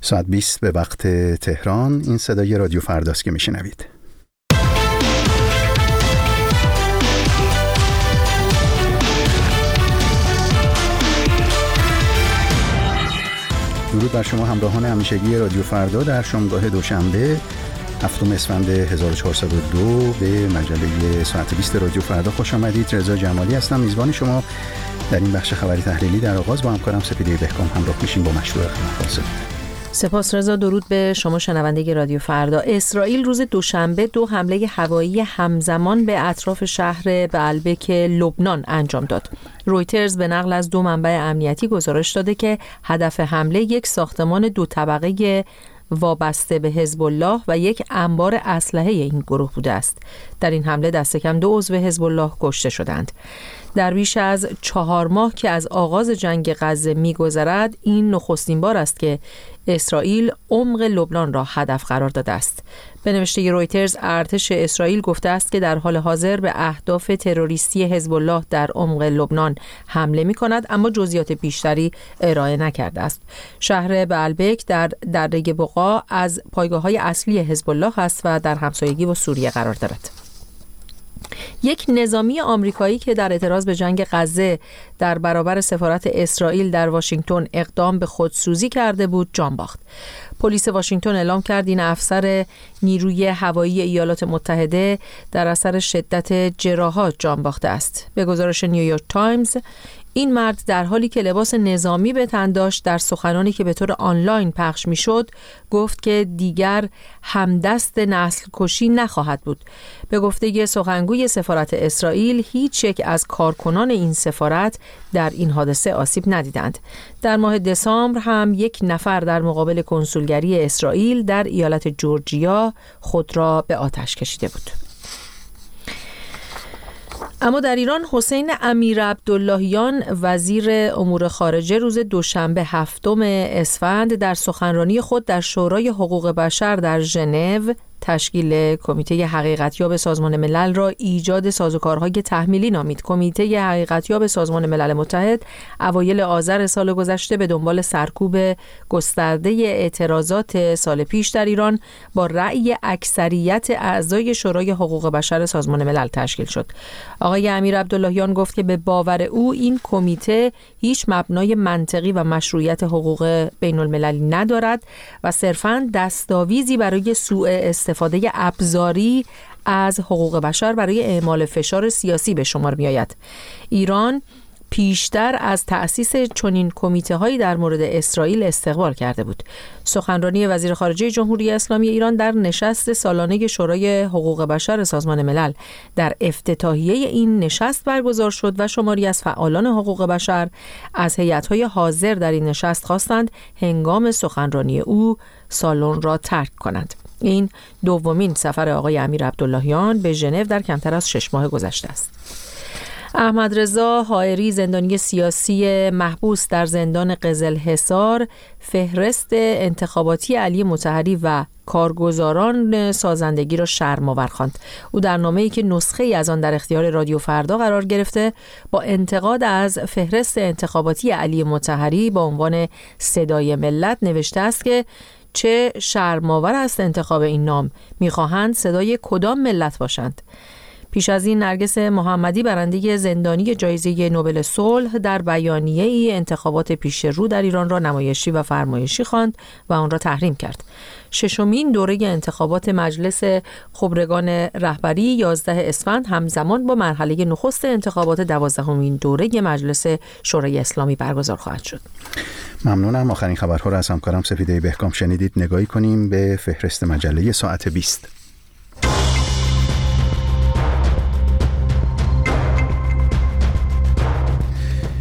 ساعت 20 به وقت تهران. این صدای رادیو فرداست که میشنوید. درود بر شما همراهان همیشگی رادیو فردا در شامگاه دوشنبه هفتم اسفند 1402 به مجله ساعت 20 رادیو فردا. خوش آمدید. رضا جمالی هستم. میزبان شما در این بخش خبری تحلیلی در آغاز با همکارم سپیده بهکام همراه میشیم با مشروع خبر سپاس رضا. درود به شما شنونده رادیو فردا. اسرائیل روز دوشنبه دو حمله هوایی همزمان به اطراف شهر بلبک لبنان انجام داد. رویترز به نقل از دو منبع امنیتی گزارش داده که هدف حمله یک ساختمان دو طبقه وابسته به حزب الله و یک انبار اسلحه این گروه بوده است. در این حمله دست کم دو عضو حزب الله کشته شدند. در بیش از چهار ماه که از آغاز جنگ غزه میگذرد این نخستین بار است که اسرائیل عمق لبنان را هدف قرار داده است. به نوشته رویترز ارتش اسرائیل گفته است که در حال حاضر به اهداف تروریستی حزب الله در عمق لبنان حمله می کند اما جزئیات بیشتری ارائه نکرده است. شهر بالبک در دره بقا از پایگاه های اصلی حزب الله است و در همسایگی با سوریه قرار دارد. یک نظامی آمریکایی که در اعتراض به جنگ غزه در برابر سفارت اسرائیل در واشنگتن اقدام به خودسوزی کرده بود جان باخت. پلیس واشنگتن اعلام کرد این افسر نیروی هوایی ایالات متحده در اثر شدت جراحات جان باخته است. به گزارش نیویورک تایمز این مرد در حالی که لباس نظامی به تن داشت در سخنانی که به طور آنلاین پخش می‌شد گفت که دیگر همدست نسل کشی نخواهد بود. به گفته سخنگوی سفارت اسرائیل هیچ یک از کارکنان این سفارت در این حادثه آسیب ندیدند. در ماه دسامبر هم یک نفر در مقابل کنسولگری اسرائیل در ایالت جورجیا خود را به آتش کشیده بود. اما در ایران حسین امیر عبداللهیان وزیر امور خارجه روز دوشنبه هفتم اسفند در سخنرانی خود در شورای حقوق بشر در ژنو تشکیل کمیته حقیقتیاب سازمان ملل را ایجاد سازوکارهای تحمیلی نامید. کمیته حقیقتیاب سازمان ملل متحد اوایل آذر سال گذشته به دنبال سرکوب گسترده اعتراضات سال پیش در ایران با رأی اکثریت اعضای شورای حقوق بشر سازمان ملل تشکیل شد. آقای امیر عبداللهیان گفت که به باور او این کمیته هیچ مبنای منطقی و مشروعیت حقوق بین المللی ندارد و صرفا دستاویزی برای سوء استفاده ابزاری از حقوق بشر برای اعمال فشار سیاسی به شمار می آید. ایران پیشتر از تأسیس چنین کمیته هایی در مورد اسرائیل استقبال کرده بود. سخنرانی وزیر خارجه جمهوری اسلامی ایران در نشست سالانه شورای حقوق بشر سازمان ملل در افتتاحیه این نشست برگزار شد و شماری از فعالان حقوق بشر از های حاضر در این نشست خواستند هنگام سخنرانی او سالن را ترک کنند. این دومین سفر آقای امیر عبداللهیان به ژنو در کمتر از شش ماه گذشته است. احمد رضا حائری زندانی سیاسی محبوس در زندان قزل حصار فهرست انتخاباتی علی متحری و کارگزاران سازندگی را شرم‌آور خواند. او در نامه‌ای که نسخه ای از آن در اختیار رادیو فردا قرار گرفته با انتقاد از فهرست انتخاباتی علی متحری با عنوان صدای ملت نوشته است که چه شرماور است انتخاب این نام می‌خواهند صدای کدام ملت باشند پیش از این نرگس محمدی برنده زندانی جایزه نوبل صلح در بیانیه ای انتخابات پیش رو در ایران را نمایشی و فرمایشی خواند و آن را تحریم کرد. ششمین دوره انتخابات مجلس خبرگان رهبری 11 اسفند همزمان با مرحله نخست انتخابات دوازدهمین دوره مجلس شورای اسلامی برگزار خواهد شد. ممنونم. آخرین خبرها را از همکارم سفیده بهکام شنیدید. نگاهی کنیم به فهرست مجله ساعت 20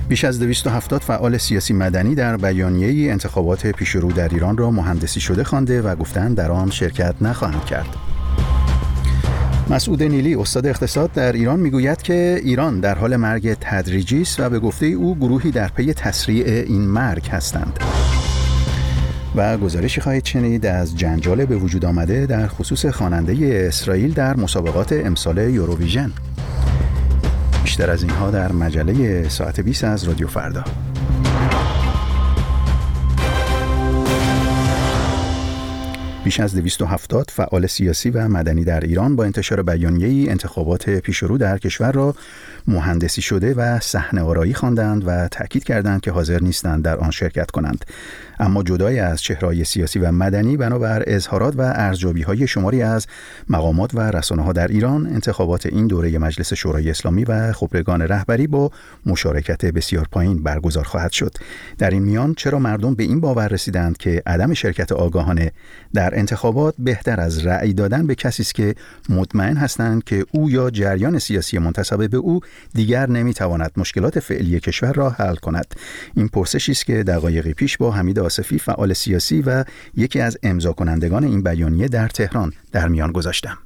بیش از 270 فعال سیاسی مدنی در بیانیه انتخابات پیشرو در ایران را مهندسی شده خوانده و گفتند در آن شرکت نخواهند کرد. مسعود نیلی استاد اقتصاد در ایران می‌گوید که ایران در حال مرگ تدریجی است و به گفته او گروهی در پی تسریع این مرگ هستند. و گزارشی خواهید شنید از جنجال به وجود آمده در خصوص خواننده اسرائیل در مسابقات امسال یوروویژن. بیشتر از اینها در مجله ساعت 20 از رادیو فردا. بیش از 270 فعال سیاسی و مدنی در ایران با انتشار بیانیه‌ای انتخابات پیشرو در کشور را مهندسی شده و صحنه آرایی خواندند و تاکید کردند که حاضر نیستند در آن شرکت کنند. اما جدای از چهرهای سیاسی و مدنی بنابر اظهارات و ارزیابی های شماری از مقامات و رسانه ها در ایران انتخابات این دوره مجلس شورای اسلامی و خبرگان رهبری با مشارکت بسیار پایین برگزار خواهد شد. در این میان چرا مردم به این باور رسیدند که عدم شرکت آگاهانه در انتخابات بهتر از رأی دادن به کسی است که مطمئن هستند که او یا جریان سیاسی منتسب به او دیگر نمی‌تواند مشکلات فعلی کشور را حل کند؟ این پرسشی است که دقایقی پیش با حمید آصفی فعال سیاسی و یکی از امضا کنندگان این بیانیه در تهران در میان گذاشتم.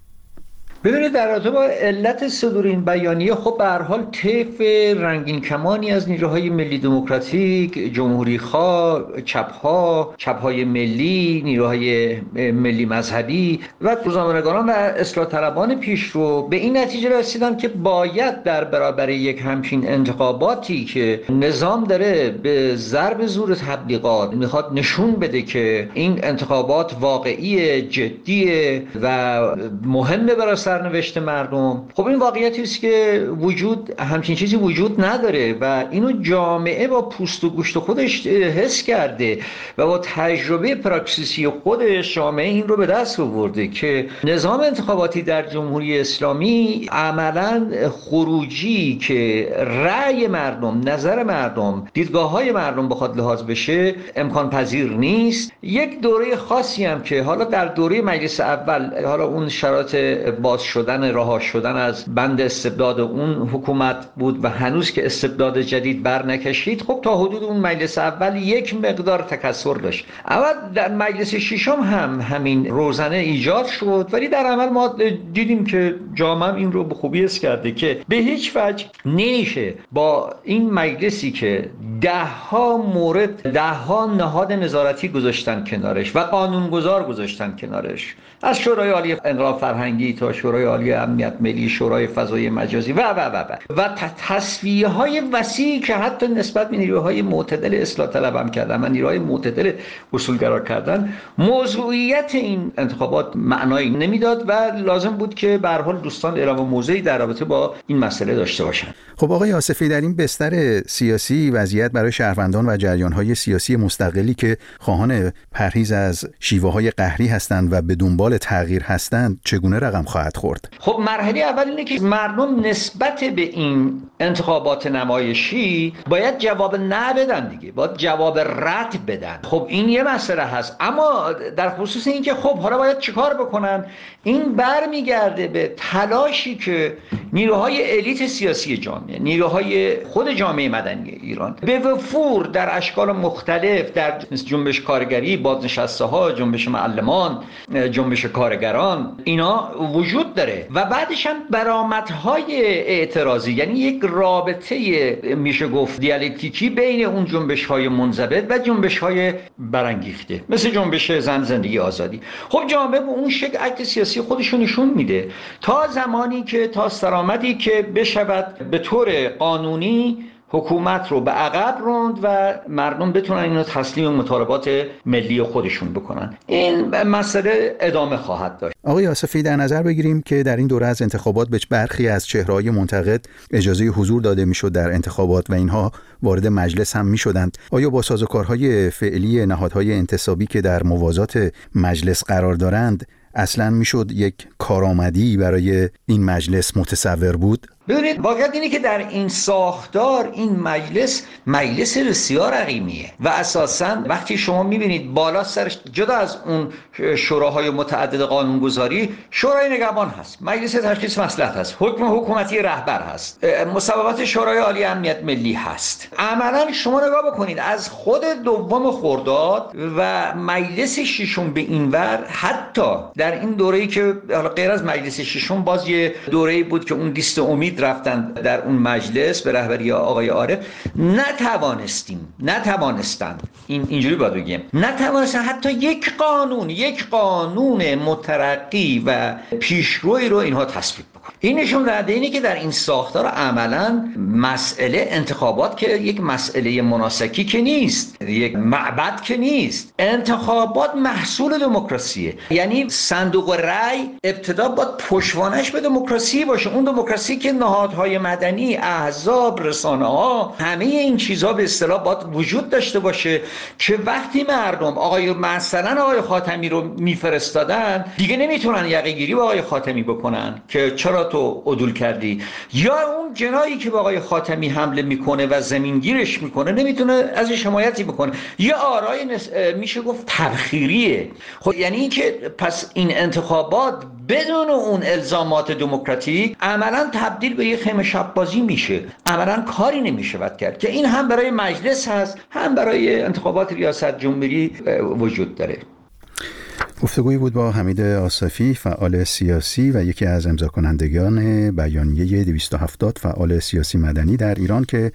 ببینید در رابطه با علت صدور این بیانیه خب به هر حال طیف رنگین کمانی از نیروهای ملی دموکراتیک جمهوری خواه چپها چپهای ملی نیروهای ملی مذهبی و روزنامه‌نگاران و اصلاح طلبان پیشرو به این نتیجه رسیدن که باید در برابر یک همچین انتخاباتی که نظام داره به ضرب زور تبلیغات می‌خواد نشون بده که این انتخابات واقعی جدیه و مهمه برای سرنوشت مردم. خب این واقعیتی است که وجود همچین چیزی وجود نداره و اینو جامعه با پوست و گوشت خودش حس کرده و با تجربه پراکسیسی خودش جامعه این رو به دست آورده که نظام انتخاباتی در جمهوری اسلامی عملا خروجی که رأی مردم نظر مردم دیدگاه های مردم بخواد لحاظ بشه امکان پذیر نیست. یک دوره خاصی هم که حالا در دوره مجلس اول حالا اون شرایط باز شدن رها شدن از بند استبداد اون حکومت بود و هنوز که استبداد جدید بر نکشید خب تا حدود اون مجلس اول یک مقدار تکسر داشت. اول در مجلس ششم هم همین روزنه ایجاد شد ولی در عمل ما دیدیم که جامعه این رو به خوبی اس کرده که به هیچ وجه نمیشه با این مجلسی که ده ها مورد ده ها نهاد نظارتی گذاشتن کنارش و قانونگذار گذاشتن کنارش. از شورای عالی انقلاب فرهنگی تا شورای عالی امنیت ملی شورای فضای مجازی و و و و. و تصویه های وسیعی که حتی نسبت به نیروهای معتدل اصلاح طلب هم کردن و نیروهای معتدل اصولگرا کردن موضوعیت این انتخابات معنایی نمی‌داد و لازم بود که به حال دوستان اعلام موضعی در رابطه با این مسئله داشته باشند خب آقای آصفی در این بستر سیاسی وضعیت برای شهروندان و جریانهای سیاسی مستقلی که خواهان پرهیز از شیوه های قهری هستند و به دنبال تغییر هستند چگونه رقم خواهد خورد خب مرحله اول اینه که مردم نسبت به این انتخابات نمایشی باید جواب نه بدن دیگه باید جواب رد بدن. خب این یه مسئله هست. اما در خصوص اینکه خب حالا باید چیکار بکنن؟ این برمیگرده به تلاشی که نیروهای الیت سیاسی جامعه نیروهای خود جامعه مدنی ایران به وفور در اشکال مختلف در جنبش کارگری بازنشسته ها جنبش معلمان جنبش کارگران اینا وجود داره و بعدش هم برآمدهای اعتراضی یعنی یک رابطه میشه گفت دیالکتیکی بین اون جنبش های منضبط و جنبش های برانگیخته مثل جنبش زن زندگی آزادی. خب جامعه به اون شکل عکس سیاسی خودشون نشون میده. تا زمانی که تا سرآمدی که بشود به طور قانونی حکومت رو به عقب روند و مردم بتونن اینو تسلیم مطالبات ملی خودشون بکنن. این مسئله ادامه خواهد داشت. آقای آصفی در نظر بگیریم که در این دوره از انتخابات به برخی از چهرهای منتقد اجازه حضور داده می‌شد در انتخابات و اینها وارد مجلس هم می‌شدند. آیا با سازوکارهای فعلی نهادهای انتصابی که در موازات مجلس قرار دارند اصلا می‌شد یک کارآمدی برای این مجلس متصور بود؟ ببینید واقعیت اینه که در این ساختار این مجلس مجلس بسیار عقیمیه و اساسا وقتی شما می‌بینید بالا سرش جدا از اون شوراهای متعدد قانونگذاری شورای نگهبان هست مجلس تشخیص مصلحت هست حکم حکومتی رهبر هست مصوبات شورای عالی امنیت ملی هست. عملا شما نگاه بکنید از خود دوم خرداد و مجلس ششم به اینور حتی در این دوره‌ای که غیر از مجلس ششم باز یه دوره‌ای بود که اون لیست امید رفتن در اون مجلس به رهبری آقای عارف نتوانستیم نتوانستند. این اینجوری باید بگیم. نتوانستن حتی یک قانون یک قانون مترقی و پیشروی رو اینها تصویب این نشون دهنده اینه که در این ساختار عملا مسئله انتخابات که یک مسئله مناسکی که نیست یک معبد که نیست. انتخابات محصول دموکراسیه. یعنی صندوق رأی ابتدا با پشوانش به دموکراسی باشه. اون دموکراسی که نهادهای مدنی احزاب رسانه ها همه این چیزها به اصطلاح باید وجود داشته باشه که وقتی مردم آقای مثلا آقای خاتمی رو میفرستادن دیگه نمی‌تونن یقه گیری با آقای خاتمی بکنن که چرا تو عدول کردی؟ یا اون جنایی که به آقای خاتمی حمله می‌کنه و زمینگیرش می‌کنه نمی‌تونه ازش حمایتی بکنه. یه آرای میشه گفت تبخیریه. خب یعنی اینکه پس این انتخابات بدون اون الزامات دموکراتیک عملا تبدیل به یه خیمه شب بازی میشه. عملا کاری نمی‌شود کرد که این هم برای مجلس هست هم برای انتخابات ریاست جمهوری وجود داره. گفتگویی بود با حمید آصفی فعال سیاسی و یکی از امضا کنندگان بیانیه 270 فعال سیاسی مدنی در ایران که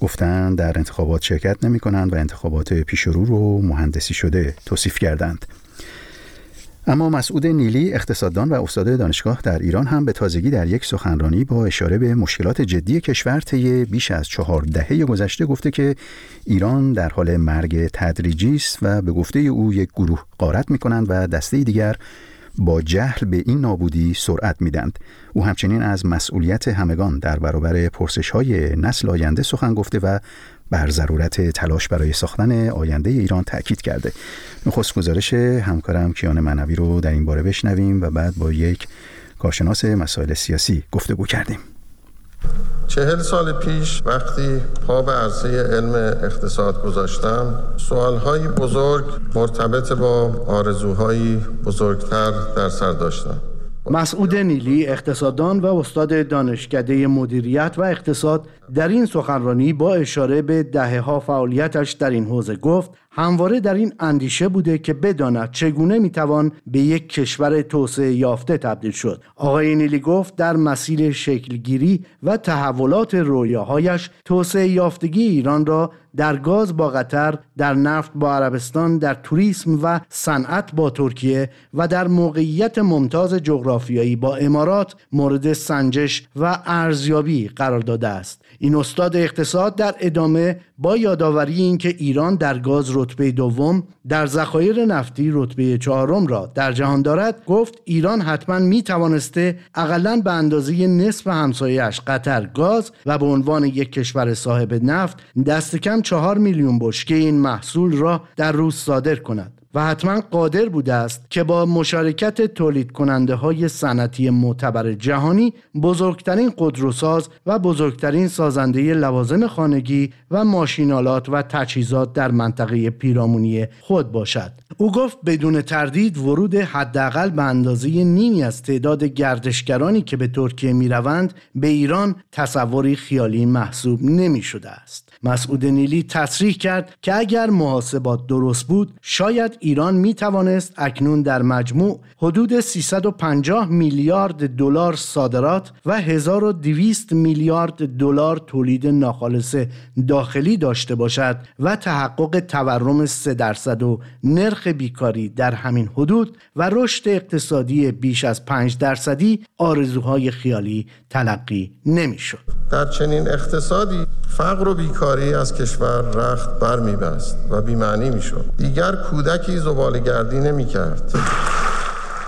گفتند در انتخابات شرکت نمی کنند و انتخابات پیش رو رو مهندسی شده توصیف کردند. اما مسعود نیلی اقتصاددان و استاد دانشگاه در ایران هم به تازگی در یک سخنرانی با اشاره به مشکلات جدی کشور طی بیش از چهار دهه گذشته گفته که ایران در حال مرگ تدریجی است و به گفته او یک گروه قارت می کنند و دسته دیگر با جهل به این نابودی سرعت میدند او همچنین از مسئولیت همگان در برابر پرسش های نسل آینده سخن گفته و بر ضرورت تلاش برای ساختن آینده ایران تاکید کرده. نخست گزارش همکارم کیان منوی رو در این باره بشنویم و بعد با یک کارشناس مسائل سیاسی گفتگو کردیم. چهل سال پیش وقتی پا به عرصه علم اقتصاد گذاشتم سوالهای بزرگ مرتبط با آرزوهایی بزرگتر در سر داشتم. مسعود نیلی اقتصاددان و استاد دانشکده مدیریت و اقتصاد در این سخنرانی با اشاره به دهه ها فعالیتش در این حوزه گفت همواره در این اندیشه بوده که بداند چگونه می‌توان به یک کشور توسعه یافته تبدیل شد آقای نیلی گفت در مسیر شکلگیری و تحولات رویاهایش توسعه یافتگی ایران را در گاز با قطر، در نفت با عربستان، در توریسم و صنعت با ترکیه و در موقعیت ممتاز جغرافیایی با امارات مورد سنجش و ارزیابی قرار داده است. این استاد اقتصاد در ادامه با یادآوری اینکه ایران در گاز رتبه دوم در ذخایر نفتی رتبه چهارم را در جهان دارد گفت ایران حتما می توانسته اقلا به اندازه نصف همسایهاش قطر گاز و به عنوان یک کشور صاحب نفت دست کم چهار میلیون بشکه این محصول را در روز صادر کند. و حتما قادر بوده است که با مشارکت تولید کننده های صنعتی معتبر جهانی بزرگترین قدروساز و بزرگترین سازنده لوازم خانگی و ماشینالات و تجهیزات در منطقه پیرامونی خود باشد. او گفت بدون تردید ورود حداقل به اندازه نیمی از تعداد گردشگرانی که به ترکیه می روند به ایران تصوری خیالی محسوب نمی شده است. مسعود نیلی تصریح کرد که اگر محاسبات درست بود شاید ایران می توانست اکنون در مجموع حدود 350 میلیارد دلار صادرات و 1200 میلیارد دلار تولید ناخالص داخلی داشته باشد و تحقق تورم 3 درصد و نرخ بیکاری در همین حدود و رشد اقتصادی بیش از 5 درصدی آرزوهای خیالی تلقی نمی‌شد. در چنین اقتصادی فقر و بیکاری از کشور رخت بر میبست و بیمعنی می‌شد دیگر کودکی زبالگردی نمی‌کرد.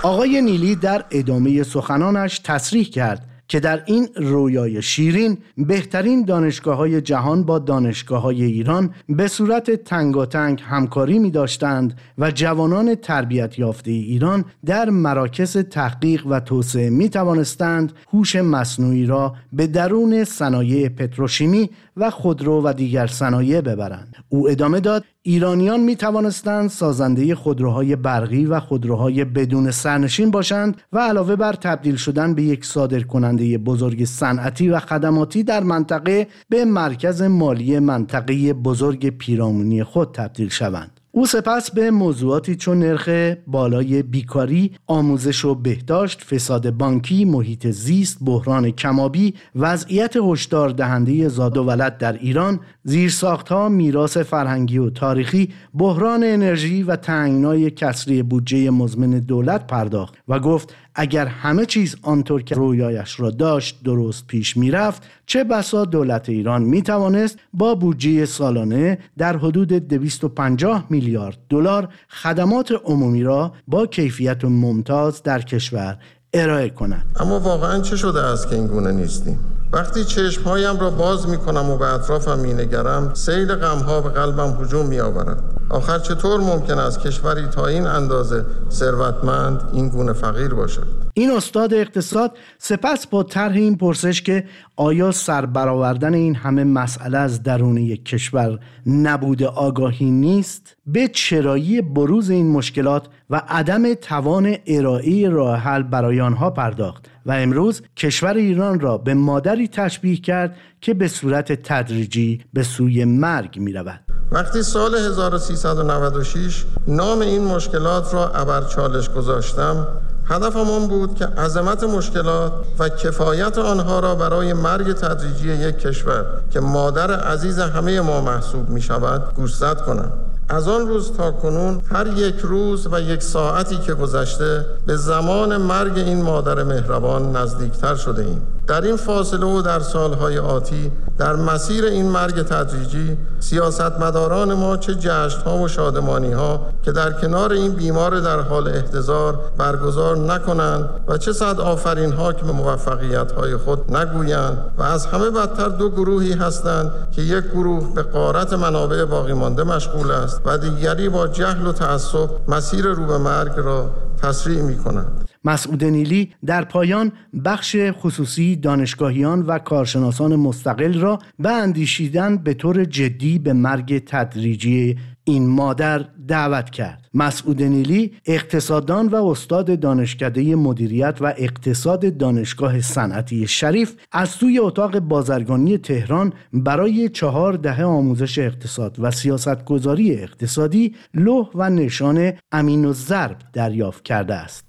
آقای نیلی در ادامه سخنانش تصریح کرد که در این رویای شیرین بهترین دانشگاه های جهان با دانشگاه های ایران به صورت تنگاتنگ همکاری می داشتند و جوانان تربیت یافته ایران در مراکز تحقیق و توسعه می توانستند هوش مصنوعی را به درون صنایع پتروشیمی و خودرو و دیگر صنایع ببرند. او ادامه داد ایرانیان می توانستند سازنده خودروهای برقی و خودروهای بدون سرنشین باشند و علاوه بر تبدیل شدن به یک صادر کننده بزرگ صنعتی و خدماتی در منطقه به مرکز مالی منطقه بزرگ پیرامونی خود تبدیل شوند. او سپس به موضوعاتی چون نرخ بالای بیکاری، آموزش و بهداشت، فساد بانکی، محیط زیست، بحران کمابی، وضعیت هشدار دهنده زاد و ولد در ایران، زیرساختها، میراث فرهنگی و تاریخی، بحران انرژی و تنگنای کسری بودجه مزمن دولت پرداخت. و گفت اگر همه چیز آنطور که رویایش را داشت درست پیش می‌رفت چه بسا دولت ایران می توانست با بودجه سالانه در حدود 250 میلیارد دلار خدمات عمومی را با کیفیت ممتاز در کشور ارائه کنند اما واقعا چه شده است که این گونه نیستیم؟ وقتی چشمهایم را باز می کنم و به اطرافم می نگرم سیل غمها به قلبم هجوم می آورد آخر چطور ممکن است کشوری تا این اندازه ثروتمند این گونه فقیر باشد؟ این استاد اقتصاد سپس با طرح این پرسش که آیا سربرآوردن این همه مسئله از درون یک کشور نبوده آگاهی نیست؟ به چرایی بروز این مشکلات و عدم توان ارائه راه حل برای آنها پرداخت. و امروز کشور ایران را به مادری تشبیه کرد که به صورت تدریجی به سوی مرگ می رود. وقتی سال 1396 نام این مشکلات را ابر چالش گذاشتم هدفم آن بود که عظمت مشکلات و کفایت آنها را برای مرگ تدریجی یک کشور که مادر عزیز همه ما محسوب می شود گوشزد کنم از آن روز تا کنون هر یک روز و یک ساعتی که گذشته به زمان مرگ این مادر مهربان نزدیکتر شده ایم. در این فاصله و در سالهای آتی در مسیر این مرگ تدریجی سیاستمداران ما چه ها و شادمانی ها که در کنار این بیمار در حال احتضار برگزار نکنند و چه صد آفرین ها که به موفقیت های خود نگویند و از همه بدتر دو گروهی هستند که یک گروه به قارت منابع باقی مانده مشغول است و دیگری با جهل و تعصب مسیر رو به مرگ را تسریع می کنند مسعود نیلی در پایان بخش خصوصی دانشگاهیان و کارشناسان مستقل را به اندیشیدن به طور جدی به مرگ تدریجی این مادر دعوت کرد. مسعود نیلی اقتصاددان و استاد دانشکده مدیریت و اقتصاد دانشگاه صنعتی شریف از سوی اتاق بازرگانی تهران برای چهار دهه آموزش اقتصاد و سیاستگذاری اقتصادی لوح و نشان امین و ضرب دریافت کرده است.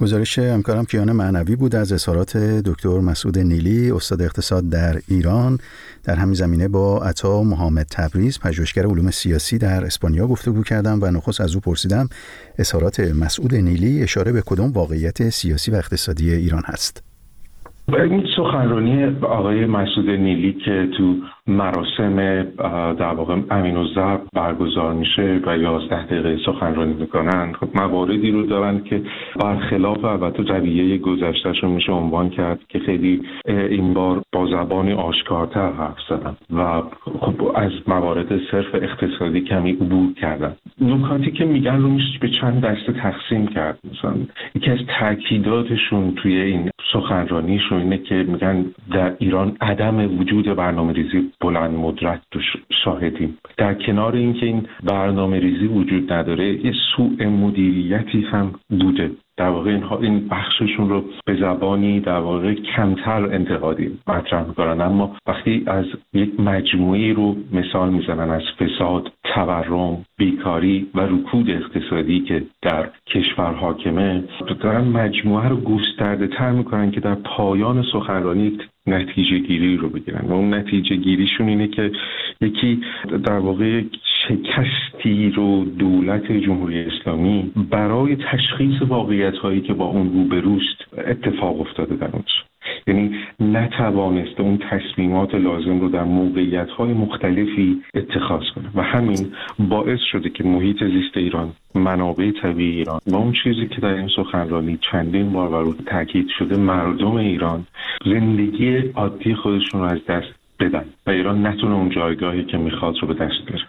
گزارش همکارم کیان معنوی بود از اظهارات دکتر مسعود نیلی استاد اقتصاد در ایران. در همین زمینه با عطا محمد تبریز پژوهشگر علوم سیاسی در اسپانیا گفتگو کردم و نخست از او پرسیدم اظهارات مسعود نیلی اشاره به کدام واقعیت سیاسی و اقتصادی ایران هست؟ این سخنرانی آقای مسعود نیلی که تو مراسم در واقع امین و زب برگزار میشه و یازده دقیقه سخنرانی می‌کنن. خب مواردی رو دارن که برخلاف البته رویه گذشتهش رو میشه عنوان کرد که خیلی این بار با زبانی آشکارتر حرف زدن و خب از موارد صرف اقتصادی کمی عبور کردن. نکاتی که میگن رو میشه به چند دسته تقسیم کرد. مثلا یکی از تاکیداتشون توی این سخنرانیشون اینه که میگن در ایران عدم وجود برنامه ریزی بلند مدرت شاهدیم. در کنار اینکه این برنامه ریزی وجود نداره یه سوء مدیریتی هم بوده. در واقع اینها این بخششون رو به زبانی در واقع کمتر انتقادی مطرح می‌کنن. اما وقتی از یک مجموعی رو مثال می‌زنن از فساد تورم بیکاری و رکود اقتصادی که در کشور حاکمه دارن مجموعه رو گسترده تر می‌کنن که در پایان سخنرانی نتیجه گیری رو بگیرن. و اون نتیجه گیریشون اینه که یکی در واقع شکستی رو دولت جمهوری اسلامی برای تشخیص واقعیت هایی که با اون روبروست اتفاق افتاده در اون یعنی نتوانسته اون تصمیمات لازم رو در موقعیت های مختلفی اتخاذ کنه. و همین باعث شده که محیط زیست ایران منابع طبیعی ایران و اون چیزی که در این سخنرانی چندین بار بر تاکید شده مردم ایران زندگی عادی خودشون رو از دست بدن و ایران نتونه اون جایگاهی که می‌خواد رو به دست بیاره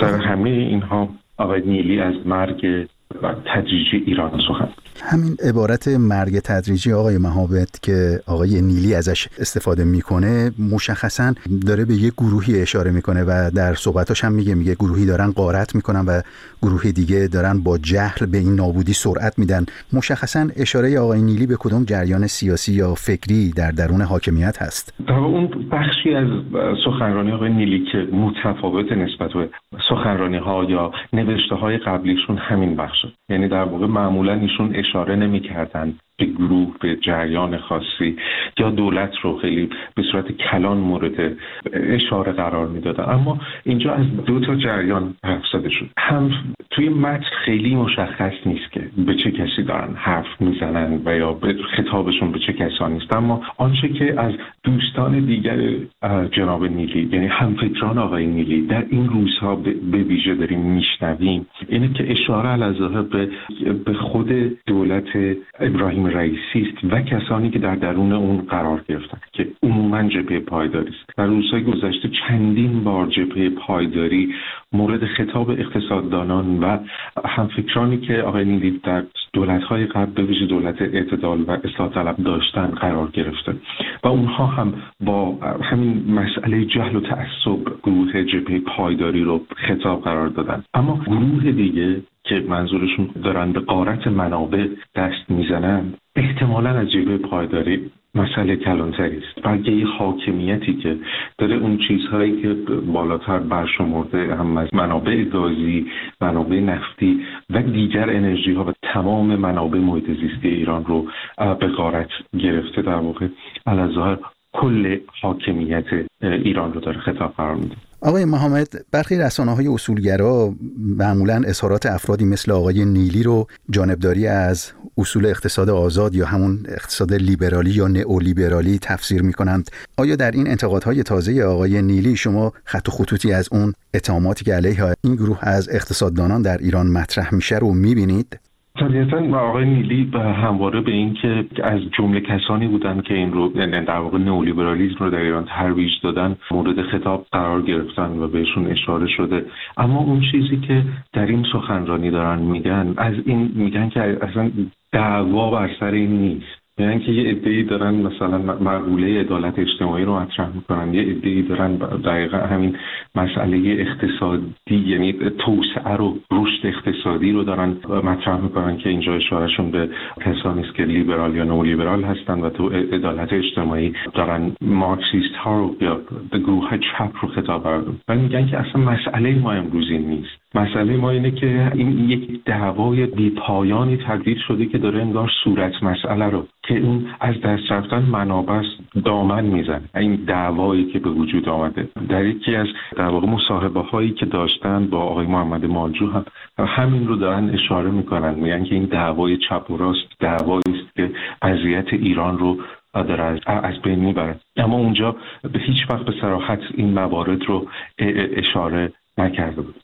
سر همه اینها آقای نیلی از مرگ تدریجی ایران سخن. همین عبارت مرگ تدریجی آقای مهابت که آقای نیلی ازش استفاده می‌کنه مشخصا داره به یه گروهی اشاره می‌کنه و در صحبتاش هم میگه میگه گروهی دارن قارت می‌کنن و گروه دیگه دارن با جهل به این نابودی سرعت میدن. مشخصا اشاره آقای نیلی به کدوم جریان سیاسی یا فکری در درون حاکمیت هست؟ اون بخشی از سخنرانی آقای نیلی که متفاوت نسبت به سخنرانی ها یا نوشته های قبلیشون همین بخش یعنی در واقع معمولا ایشون اشاره نمی‌کردن به گروه به جریان خاصی یا دولت رو خیلی به صورت کلان مورد اشاره قرار می‌دادن. اما اینجا از دو تا جریان حرف زده شد. هم توی متن خیلی مشخص نیست که به چه کسی دارن حرف می‌زنن و یا به خطابشون به چه کسانی است اما آنچه که از دوستان دیگر جناب نیلی یعنی همفکران آقای نیلی در این روزها به ویژه داریم میشنویم اینه که اشاره به به خود دولت ابراهیم رئیسی است و کسانی که در درون اون قرار گرفتن که عموما جبهه پایداری است. و روزهای گذشته چندین بار جبهه پایداری مورد خطاب اقتصاددانان و همفکرانی که آقای نیلی در دولت‌های قبل به ویژه دولت اعتدال و اصلاح طلب داشتن قرار گرفته و اونها هم با همین مسئله جهل و تعصب گروه جبهه پایداری رو خطاب قرار دادن. اما گروه دیگه که منظورشون دارن به قارت منابع دست می‌زنن احتمالا از جبهه پایداری مسئله کلانتری است. بلکه یه حاکمیتی که داره اون چیزهایی که بالاتر برشمرده هم از منابع گازی منابع نفتی و دیگر انرژی ها و تمام منابع محیط زیستی ایران رو به غارت گرفته در واقع. الظاهر کل حاکمیت ایران رو داره خطاب قرار میده آقای محمد برخی رسانه های اصولگرا معمولا اظهارات افرادی مثل آقای نیلی رو جانبداری از اصول اقتصاد آزاد یا همون اقتصاد لیبرالی یا نئولیبرالی تفسیر می کنند آیا در این انتقادهای تازه آقای نیلی شما خط و خطوطی از اون اتهاماتی که علیه این گروه از اقتصاددانان در ایران مطرح میشه رو می‌بینید؟ طبیعتا آقای نیلی همواره به این که از جمله کسانی بودن که این رو یعنی در واقع نئولیبرالیسم رو در ایران ترویج دادن مورد خطاب قرار گرفتن و بهشون اشاره شده. اما اون چیزی که در این سخنرانی دارن میگن از این میگن که اصلا دعوا بر سر این نیست. یعنی که یه ای دارن مثلا مقوله عدالت اجتماعی رو مطرح می‌کنن. یه ای دارن دقیقا همین مسئله اقتصادی یعنی توسعه رو رشد اقتصادی رو دارن مطرح می‌کنن که اینجا اشارهشون به کسانی است که لیبرال یا نو لیبرال هستن و تو عدالت اجتماعی دارن مارکسیست ها رو یا گروه های چپ رو خطاب و میگن که اصلا مسئله ما امروزی نیست. مسئله ما اینه که این یک دعوای بیپایانی تبدیل شده که داره انگار صورت مسئله رو که این از دست رفتن منابع دامن می‌زنه. این دعوایی که به وجود آمده. در یکی از در واقع مصاحبه هایی که داشتن با آقای محمد مالجو هم همین رو دارن اشاره می‌کنن. میگن که این دعوای چپ و راست دعوایی است که اذیت ایران رو داره از بین می‌بره. اما اونجا به هیچ وقت به صراحت این موارد رو اشاره نکرده بود.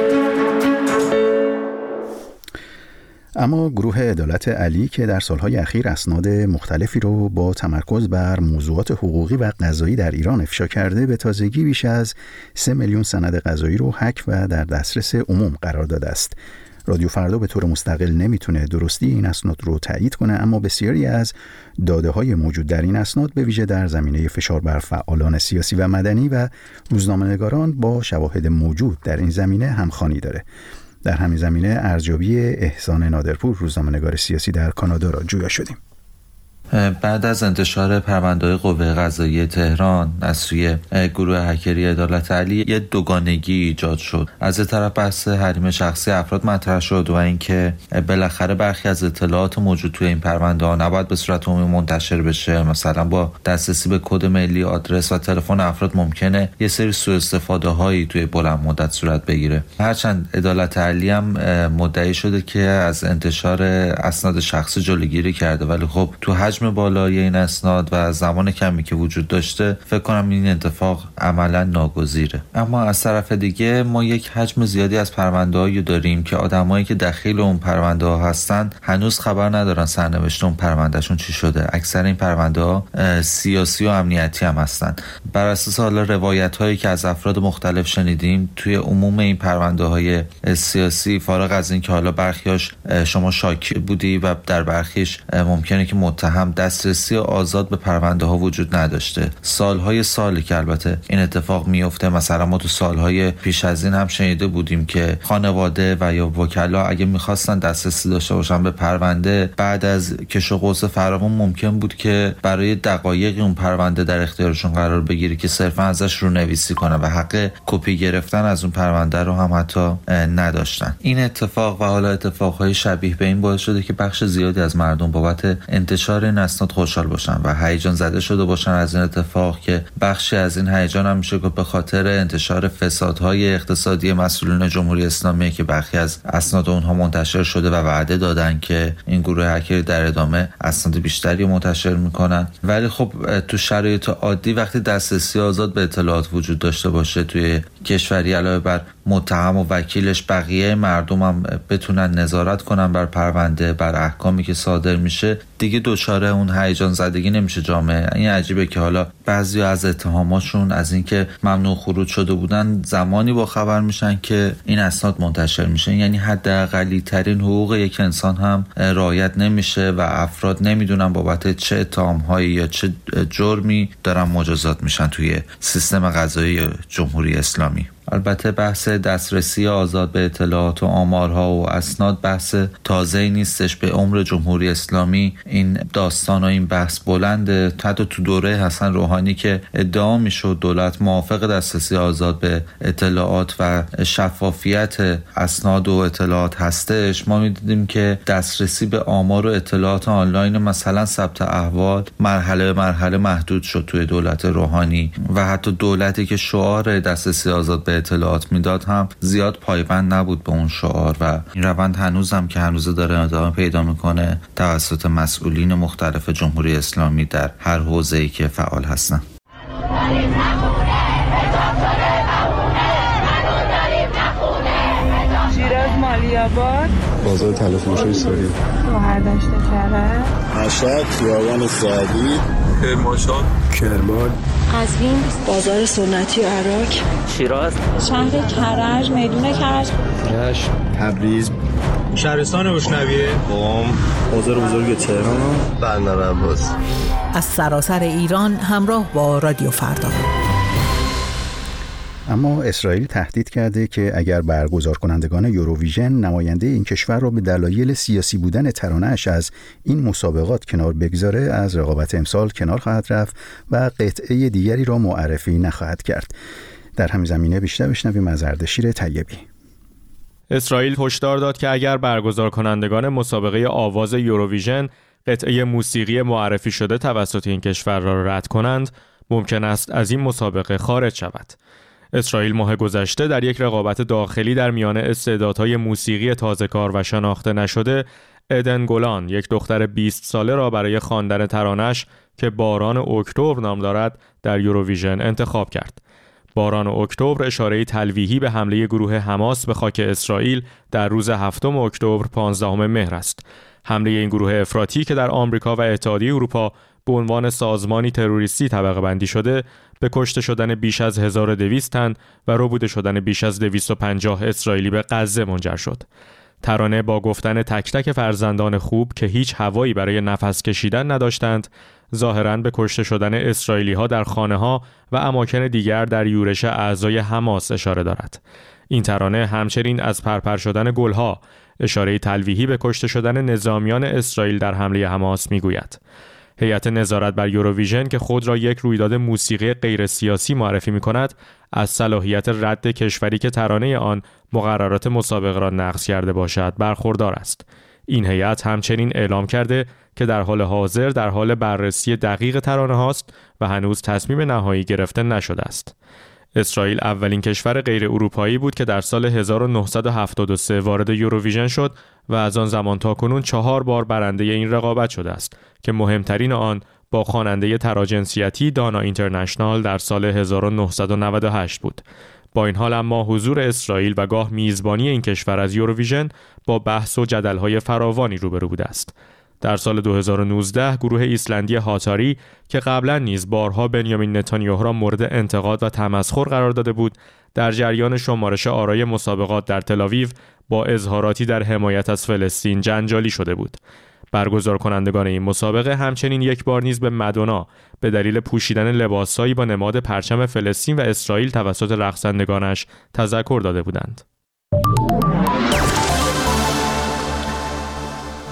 اما گروه عدالت علی که در سالهای اخیر اسناد مختلفی رو با تمرکز بر موضوعات حقوقی و قضایی در ایران افشا کرده به تازگی بیش از 3 میلیون سند قضایی رو هک و در دسترس عموم قرار داده است. رادیو فردا به طور مستقل نمی‌تونه درستی این اسناد رو تایید کنه اما بسیاری از داده های موجود در این اسناد به ویژه در زمینه فشار بر فعالان سیاسی و مدنی و روزنامه‌نگاران با شواهد موجود در این زمینه همخوانی داره. در همین زمینه ارزیابی احسان نادرپور روزنامه‌نگار سیاسی در کانادا را جویا شدیم. بعد از انتشار پرونده قوه قضایی تهران از سوی گروه هکری عدالت علی یه دوگانگی ایجاد شد. از طرف بحث حریم شخصی افراد مطرح شد و اینکه بالاخره برخی از اطلاعات موجود توی این پرونده ها نباید به صورت عمومی منتشر بشه. مثلا با دسترسی به کد ملی آدرس و تلفن افراد ممکنه یه سری سوء استفاده هایی توی بلند مدت صورت بگیره. هرچند عدالت علی هم مدعی شده که از انتشار اسناد شخصی جلوگیری کرده. ولی خب تو حجم حجم بالای این اسناد و زمان کمی که وجود داشته فکر کنم این اتفاق عملا ناگزیره. اما از طرف دیگه ما یک حجم زیادی از پرونده داریم که آدمایی که دخیل اون پرونده ها هستن هنوز خبر ندارن سرنوشت اون پروندهشون چی شده. اکثر این پرونده ها سیاسی و امنیتی هم هستن. بر اساس حالا روایت هایی که از افراد مختلف شنیدیم توی عموم این پرونده های سیاسی فارغ از اینکه حالا برخیاش شما شاکی بودی و در برخیش ممکنه که متهم دسترسی آزاد به پرونده ها وجود نداشته. سالهای سالی که البته این اتفاق میفته مثلا ما تو سالهای پیش از این هم شنیده بودیم که خانواده و یا وکلا اگه می‌خواستن دسترسی داشته باشن به پرونده بعد از کش و قوس فراوان ممکن بود که برای دقایقی اون پرونده در اختیارشون قرار بگیره که صرفا ازش رو نویسی کنن و حق کپی گرفتن از اون پرونده رو هم حتی نداشتن. این اتفاق و حالا اتفاقهای شبیه به این باعث شده که بخش زیادی از مردم بابت انتشار اسناد خوشحال باشن و هیجان زده شده باشن از این اتفاق که بخشی از این هیجان هم میشه که به خاطر انتشار فسادهای اقتصادی مسئولین جمهوری اسلامی که برخی از اسناد اونها منتشر شده و وعده دادن که این گروه هکری در ادامه اسناد بیشتری منتشر می‌کنن. ولی خب تو شرایط عادی وقتی دسترسی آزاد به اطلاعات وجود داشته باشه توی کشوری علاوه بر متهم و وکیلش بقیه مردم هم بتونن نظارت کنن بر پرونده بر احکامی که صادر میشه دیگه دچار اون هیجان زدگی نمیشه جامعه. این عجیبه که حالا بعضی از اتهاماشون از اینکه ممنوع خروج شده بودن زمانی با خبر میشن که این اسناد منتشر میشه. یعنی حداقلی ترین حقوق یک انسان هم رعایت نمیشه و افراد نمی‌دونن بابت چه اتهامهایی یا چه جرمی دارن مجازات میشن توی سیستم قضایی جمهوری اسلامی. البته بحث دسترسی آزاد به اطلاعات و آمارها و اسناد بحث تازه نیستش. به عمر جمهوری اسلامی این داستان و این بحث بلنده حتی تو دوره حسن روحانی که ادعا می‌شد دولت موافق دسترسی آزاد به اطلاعات و شفافیت اسناد و اطلاعات هستش. ما می‌دیدیم که دسترسی به آمار و اطلاعات آنلاین مثلا ثبت احوال مرحله مرحله محدود شد توی دولت روحانی. و حتی دولتی که شعار دسترسی آزاد به اطلاعات می‌داد هم زیاد پایبند نبود به اون شعار و این روند هنوز هم که هنوز داره ادامه پیدا می‌کنه توسط مسئولین مختلف جمهوری اسلامی در هر حوزه ای که فعال هستن. آباد بازار تلفروشی ساری شوهر داشته کرد مشهد خیابان سعدی. کرمانشاه. کرمان. قزوین. بازار سنتی عراق. شیراز. شهر کرج میدون کرج. رشت تبریز. شهرستان بشنویه قم بازار بزرگ تهران بندر عباس از سراسر ایران همراه با رادیو فردا. اما اسرائیل تهدید کرده که اگر برگزار کنندگان یوروویژن نماینده این کشور را به دلایل سیاسی بودن ترانهش از این مسابقات کنار بگذاره از رقابت امسال کنار خواهد رفت و قطعه دیگری را معرفی نخواهد کرد. در همین زمینه بیشتر بشنویم از اردشیر طیبی. اسرائیل هشدار داد که اگر برگزار کنندگان مسابقه آواز یوروویژن قطعه موسیقی معرفی شده توسط این کشور را رد کنند ممکن است از این مسابقه خارج شود. اسرائیل ماه گذشته در یک رقابت داخلی در میان استعدادهای موسیقی تازه کار و شناخته نشده ادن گولان یک دختر 20 ساله را برای خواندن ترانش که باران اکتبر نام دارد در یوروویژن انتخاب کرد. باران اکتبر اشاره تلویحی به حمله گروه حماس به خاک اسرائیل در روز هفتم اکتبر 15 مهر است. حمله این گروه افراطی که در آمریکا و اتحادیه اروپا به عنوان سازمانی تروریستی طبقه بندی شده به کشته شدن بیش از 1200 تن و ربوده شدن بیش از 250 اسرائیلی به غزه منجر شد. ترانه با گفتن تک تک فرزندان خوب که هیچ هوایی برای نفس کشیدن نداشتند ظاهرا به کشته شدن اسرائیلی ها در خانه ها و اماکن دیگر در یورش اعضای حماس اشاره دارد. این ترانه همچنین از پرپر شدن گلها اشاره تلویحی به کشته شدن نظامیان اسرائیل در حمله حماس می‌گوید. هیئت نظارت بر یوروویژن که خود را یک رویداد موسیقی غیر سیاسی معرفی می کند از صلاحیت رد کشوری که ترانه آن مقررات مسابقه را نقض کرده باشد برخوردار است. این هیئت همچنین اعلام کرده که در حال حاضر در حال بررسی دقیق ترانه هاست و هنوز تصمیم نهایی گرفته نشده است. اسرائیل اولین کشور غیر اروپایی بود که در سال 1973 وارد یوروویژن شد و از آن زمان تا کنون چهار بار برنده این رقابت شده است که مهمترین آن با خواننده تراجنسیتی دانا اینترنشنال در سال 1998 بود. با این حال اما حضور اسرائیل و گاه میزبانی این کشور از یوروویژن با بحث و جدلهای فراوانی روبرو بوده است. در سال 2019 گروه ایسلندی هاتاری که قبلا نیز بارها بنیامین نتانیاهو را مورد انتقاد و تمسخر قرار داده بود در جریان شمارش آرای مسابقات در تلاویو با اظهاراتی در حمایت از فلسطین جنجالی شده بود برگزار کنندگان این مسابقه همچنین یک بار نیز به مدونا به دلیل پوشیدن لباسهایی با نماد پرچم فلسطین و اسرائیل توسط رقصندگانش تذکر داده بودند.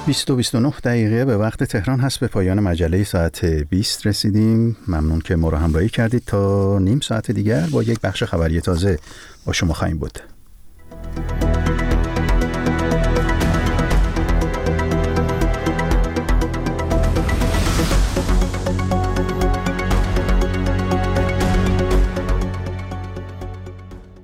20 و 29 دقیقه به وقت تهران هست. به پایان مجله ساعت 20 رسیدیم. ممنون که ما رو همراهی کردید تا نیم ساعت دیگر با یک بخش خبری تازه با شما خواهیم بود.